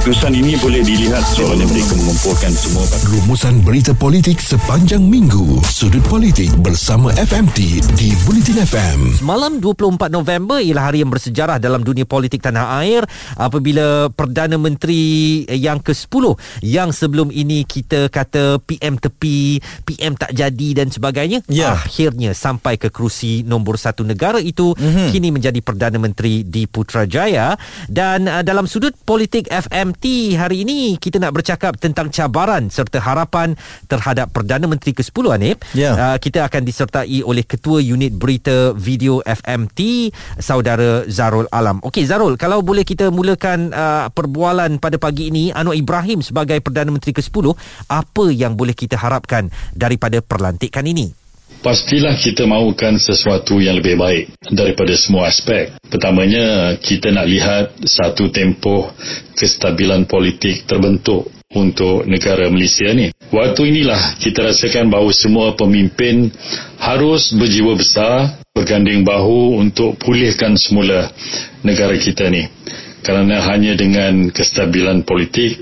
keputusan ini boleh dilihat soalnya mereka mengumpulkan semua Rumusan berita politik sepanjang minggu. Sudut politik bersama FMT di Bulletin FM. Malam 24 November ialah hari yang bersejarah dalam dunia politik tanah air apabila Perdana Menteri yang ke-10 yang sebelum ini kita kata PM tepi, PM tak jadi dan sebagainya Ya. akhirnya sampai ke kerusi nombor satu negara itu mm-hmm. kini menjadi Perdana Menteri di Putrajaya dan uh, dalam sudut politik FMT hari ini kita nak bercakap tentang cabaran serta harapan terhadap Perdana Menteri ke-10 Anip Ya. uh, kita akan disertai oleh Ketua Unit Berita Video FMT Saudara Zarul Alam. Okey Zarul, kalau boleh kita mulakan uh, perbualan pada pagi ini Anwar Ibrahim sebagai Perdana Menteri ke-10, apa yang boleh kita harapkan daripada perlantikan ini? Pastilah kita mahukan sesuatu yang lebih baik daripada semua aspek. Pertamanya, kita nak lihat satu tempoh kestabilan politik terbentuk untuk negara Malaysia ni. Waktu inilah kita rasakan bahawa semua pemimpin harus berjiwa besar, berganding bahu untuk pulihkan semula negara kita ni. Kerana hanya dengan kestabilan politik,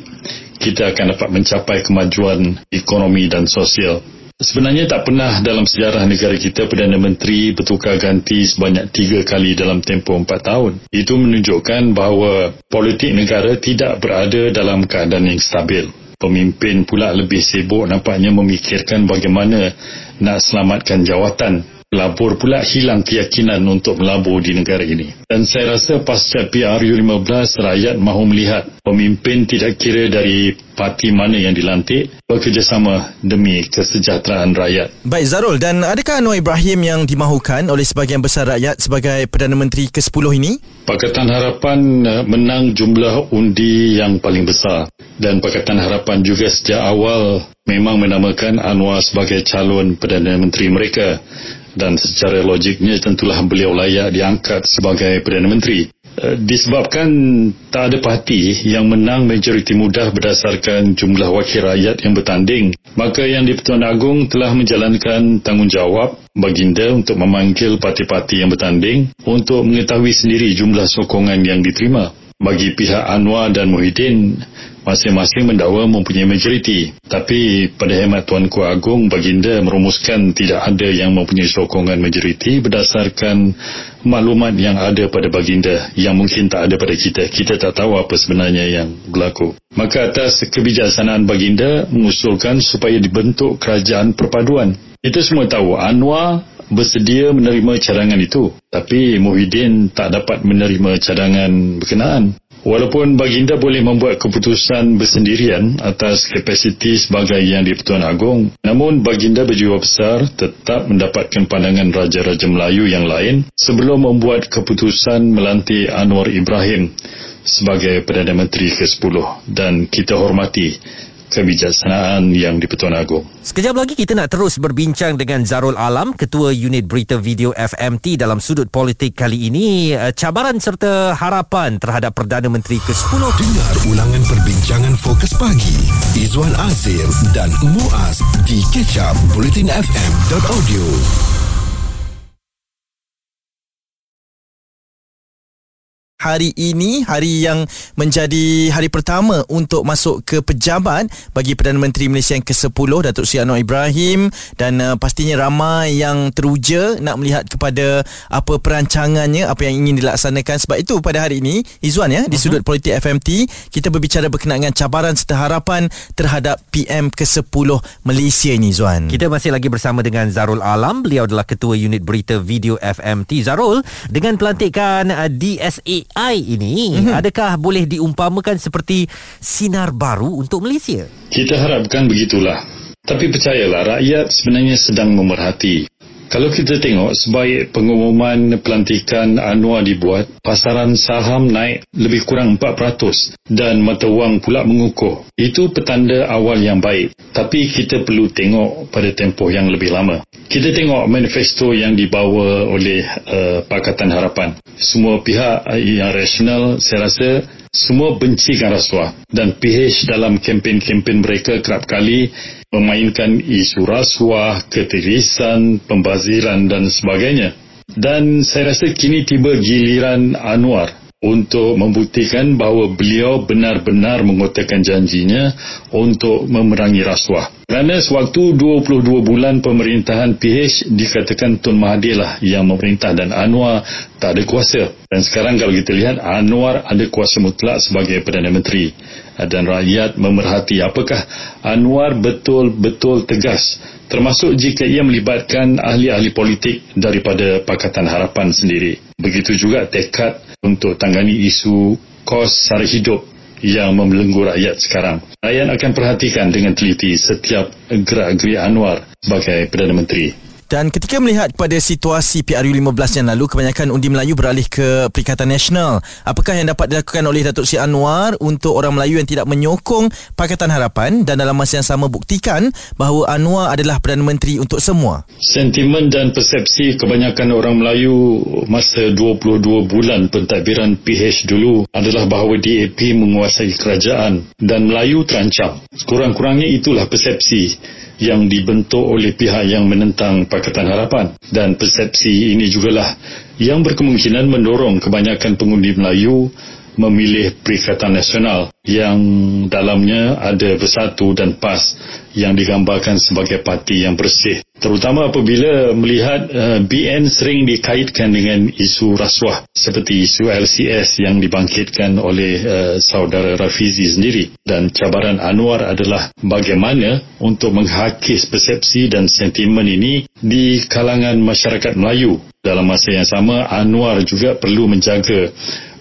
kita akan dapat mencapai kemajuan ekonomi dan sosial. Sebenarnya tak pernah dalam sejarah negara kita Perdana Menteri bertukar ganti sebanyak tiga kali dalam tempoh empat tahun. Itu menunjukkan bahawa politik negara tidak berada dalam keadaan yang stabil. Pemimpin pula lebih sibuk nampaknya memikirkan bagaimana nak selamatkan jawatan. Pelabur pula hilang keyakinan untuk melabur di negara ini. Dan saya rasa pasca PRU15, rakyat mahu melihat pemimpin tidak kira dari parti mana yang dilantik bekerjasama demi kesejahteraan rakyat. Baik Zarul dan adakah Anwar Ibrahim yang dimahukan oleh sebahagian besar rakyat sebagai Perdana Menteri ke-10 ini? Pakatan Harapan eh, menang jumlah undi yang paling besar dan Pakatan Harapan juga sejak awal memang menamakan Anwar sebagai calon Perdana Menteri mereka dan secara logiknya tentulah beliau layak diangkat sebagai Perdana Menteri. Eh, Disebabkan tak ada parti yang menang majoriti mudah berdasarkan jumlah wakil rakyat yang bertanding, maka Yang di-Pertuan Agong telah menjalankan tanggungjawab baginda untuk memanggil parti-parti yang bertanding untuk mengetahui sendiri jumlah sokongan yang diterima. Bagi pihak Anwar dan Muhyiddin, masing-masing mendakwa mempunyai majoriti. Tapi pada hemat Tuan Ku Agong, baginda merumuskan tidak ada yang mempunyai sokongan majoriti berdasarkan maklumat yang ada pada baginda yang mungkin tak ada pada kita. Kita tak tahu apa sebenarnya yang berlaku. Maka atas kebijaksanaan baginda mengusulkan supaya dibentuk kerajaan perpaduan. Kita semua tahu Anwar bersedia menerima cadangan itu. Tapi Muhyiddin tak dapat menerima cadangan berkenaan. Walaupun baginda boleh membuat keputusan bersendirian atas kapasiti sebagai yang di-Pertuan Agong, namun baginda berjiwa besar tetap mendapatkan pandangan Raja-Raja Melayu yang lain sebelum membuat keputusan melantik Anwar Ibrahim sebagai Perdana Menteri ke-10 dan kita hormati kebijaksanaan yang di-Pertuan Agong. Sekejap lagi kita nak terus berbincang dengan Zarul Alam, Ketua Unit Berita Video FMT dalam sudut politik kali ini. Eh, Cabaran serta harapan terhadap Perdana Menteri ke-10 Dengar ulangan perbincangan fokus pagi Izwan Azir dan Muaz di kecap bulletinfm.audio. Hari ini hari yang menjadi hari pertama untuk masuk ke pejabat bagi Perdana Menteri Malaysia yang ke-10 Datuk Seri Anwar Ibrahim dan uh, pastinya ramai yang teruja nak melihat kepada apa perancangannya apa yang ingin dilaksanakan sebab itu pada hari ini Izwan ya di Mhm. sudut politik FMT kita berbicara berkenaan dengan cabaran serta harapan terhadap PM ke-10 Malaysia ini Izwan. Kita masih lagi bersama dengan Zarul Alam. Beliau adalah Ketua Unit Berita Video FMT. Zarul, dengan pelantikan uh, DSAI ini, mm-hmm. adakah boleh diumpamakan seperti sinar baru untuk Malaysia? Kita harapkan begitulah. Tapi percayalah, rakyat sebenarnya sedang memerhati. Kalau kita tengok sebaik pengumuman pelantikan Anwar dibuat, pasaran saham naik lebih kurang 4% dan mata wang pula mengukuh. Itu petanda awal yang baik. Tapi kita perlu tengok pada tempoh yang lebih lama. Kita tengok manifesto yang dibawa oleh uh, Pakatan Harapan. Semua pihak uh, yang rasional saya rasa semua bencikan rasuah dan PH dalam kempen-kempen mereka kerap kali memainkan isu rasuah, ketirisan, pembaziran dan sebagainya. Dan saya rasa kini tiba giliran Anwar untuk membuktikan bahawa beliau benar-benar mengotakkan janjinya untuk memerangi rasuah. Kerana sewaktu 22 bulan pemerintahan PH dikatakan Tun Mahathir lah yang memerintah dan Anwar tak ada kuasa. Dan sekarang kalau kita lihat Anwar ada kuasa mutlak sebagai Perdana Menteri dan rakyat memerhati apakah Anwar betul-betul tegas termasuk jika ia melibatkan ahli-ahli politik daripada Pakatan Harapan sendiri. Begitu juga tekad untuk tangani isu kos sara hidup yang membelenggu rakyat sekarang. Rakyat akan perhatikan dengan teliti setiap gerak-gerik Anwar sebagai Perdana Menteri. Dan ketika melihat pada situasi PRU 15 yang lalu, kebanyakan undi Melayu beralih ke Perikatan Nasional. Apakah yang dapat dilakukan oleh Datuk Sri Anwar untuk orang Melayu yang tidak menyokong Pakatan Harapan dan dalam masa yang sama buktikan bahawa Anwar adalah Perdana Menteri untuk semua? Sentimen dan persepsi kebanyakan orang Melayu masa 22 bulan pentadbiran PH dulu adalah bahawa DAP menguasai kerajaan dan Melayu terancam. Kurang-kurangnya itulah persepsi yang dibentuk oleh pihak yang menentang Pakatan Harapan. Dan persepsi ini jugalah yang berkemungkinan mendorong kebanyakan pengundi Melayu memilih Perikatan Nasional yang dalamnya ada Bersatu dan PAS yang digambarkan sebagai parti yang bersih. Terutama apabila melihat uh, BN sering dikaitkan dengan isu rasuah seperti isu LCS yang dibangkitkan oleh uh, saudara Rafizi sendiri. Dan cabaran Anwar adalah bagaimana untuk menghakis persepsi dan sentimen ini di kalangan masyarakat Melayu. Dalam masa yang sama, Anwar juga perlu menjaga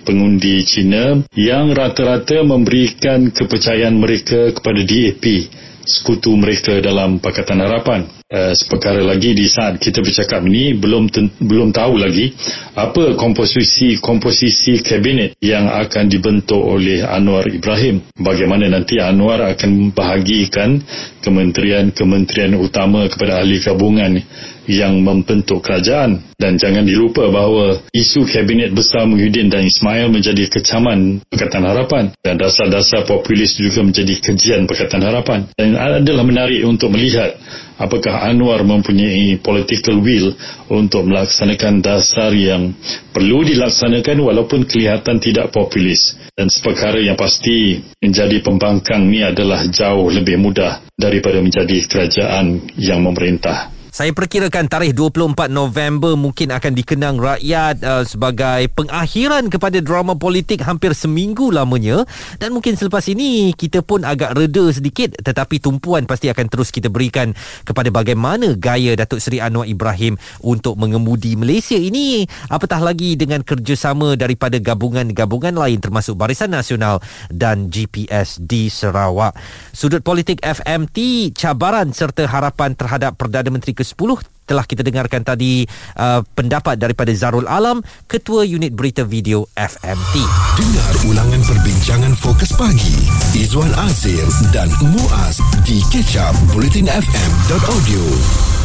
pengundi Cina yang rata-rata memberikan kepercayaan mereka kepada DAP sekutu mereka dalam Pakatan Harapan. Uh, seperkara lagi di saat kita bercakap ini belum belum tahu lagi apa komposisi komposisi kabinet yang akan dibentuk oleh Anwar Ibrahim. Bagaimana nanti Anwar akan membahagikan kementerian-kementerian utama kepada ahli gabungan yang membentuk kerajaan. Dan jangan dilupa bahawa isu kabinet besar Muhyiddin dan Ismail menjadi kecaman Pakatan Harapan. Dan dasar-dasar populis juga menjadi kejian Pakatan Harapan. Dan adalah menarik untuk melihat apakah Anwar mempunyai political will untuk melaksanakan dasar yang perlu dilaksanakan walaupun kelihatan tidak populis dan seperkara yang pasti menjadi pembangkang ni adalah jauh lebih mudah daripada menjadi kerajaan yang memerintah. Saya perkirakan tarikh 24 November mungkin akan dikenang rakyat uh, sebagai pengakhiran kepada drama politik hampir seminggu lamanya dan mungkin selepas ini kita pun agak reda sedikit tetapi tumpuan pasti akan terus kita berikan kepada bagaimana gaya Datuk Seri Anwar Ibrahim untuk mengemudi Malaysia ini apatah lagi dengan kerjasama daripada gabungan-gabungan lain termasuk Barisan Nasional dan GPS di Sarawak. Sudut politik FMT cabaran serta harapan terhadap Perdana Menteri ke telah kita dengarkan tadi uh, pendapat daripada Zarul Alam, Ketua Unit Berita Video FMT. Dengar ulangan perbincangan fokus pagi Izwan Azir dan Muaz di kecap bulletinfm.audio.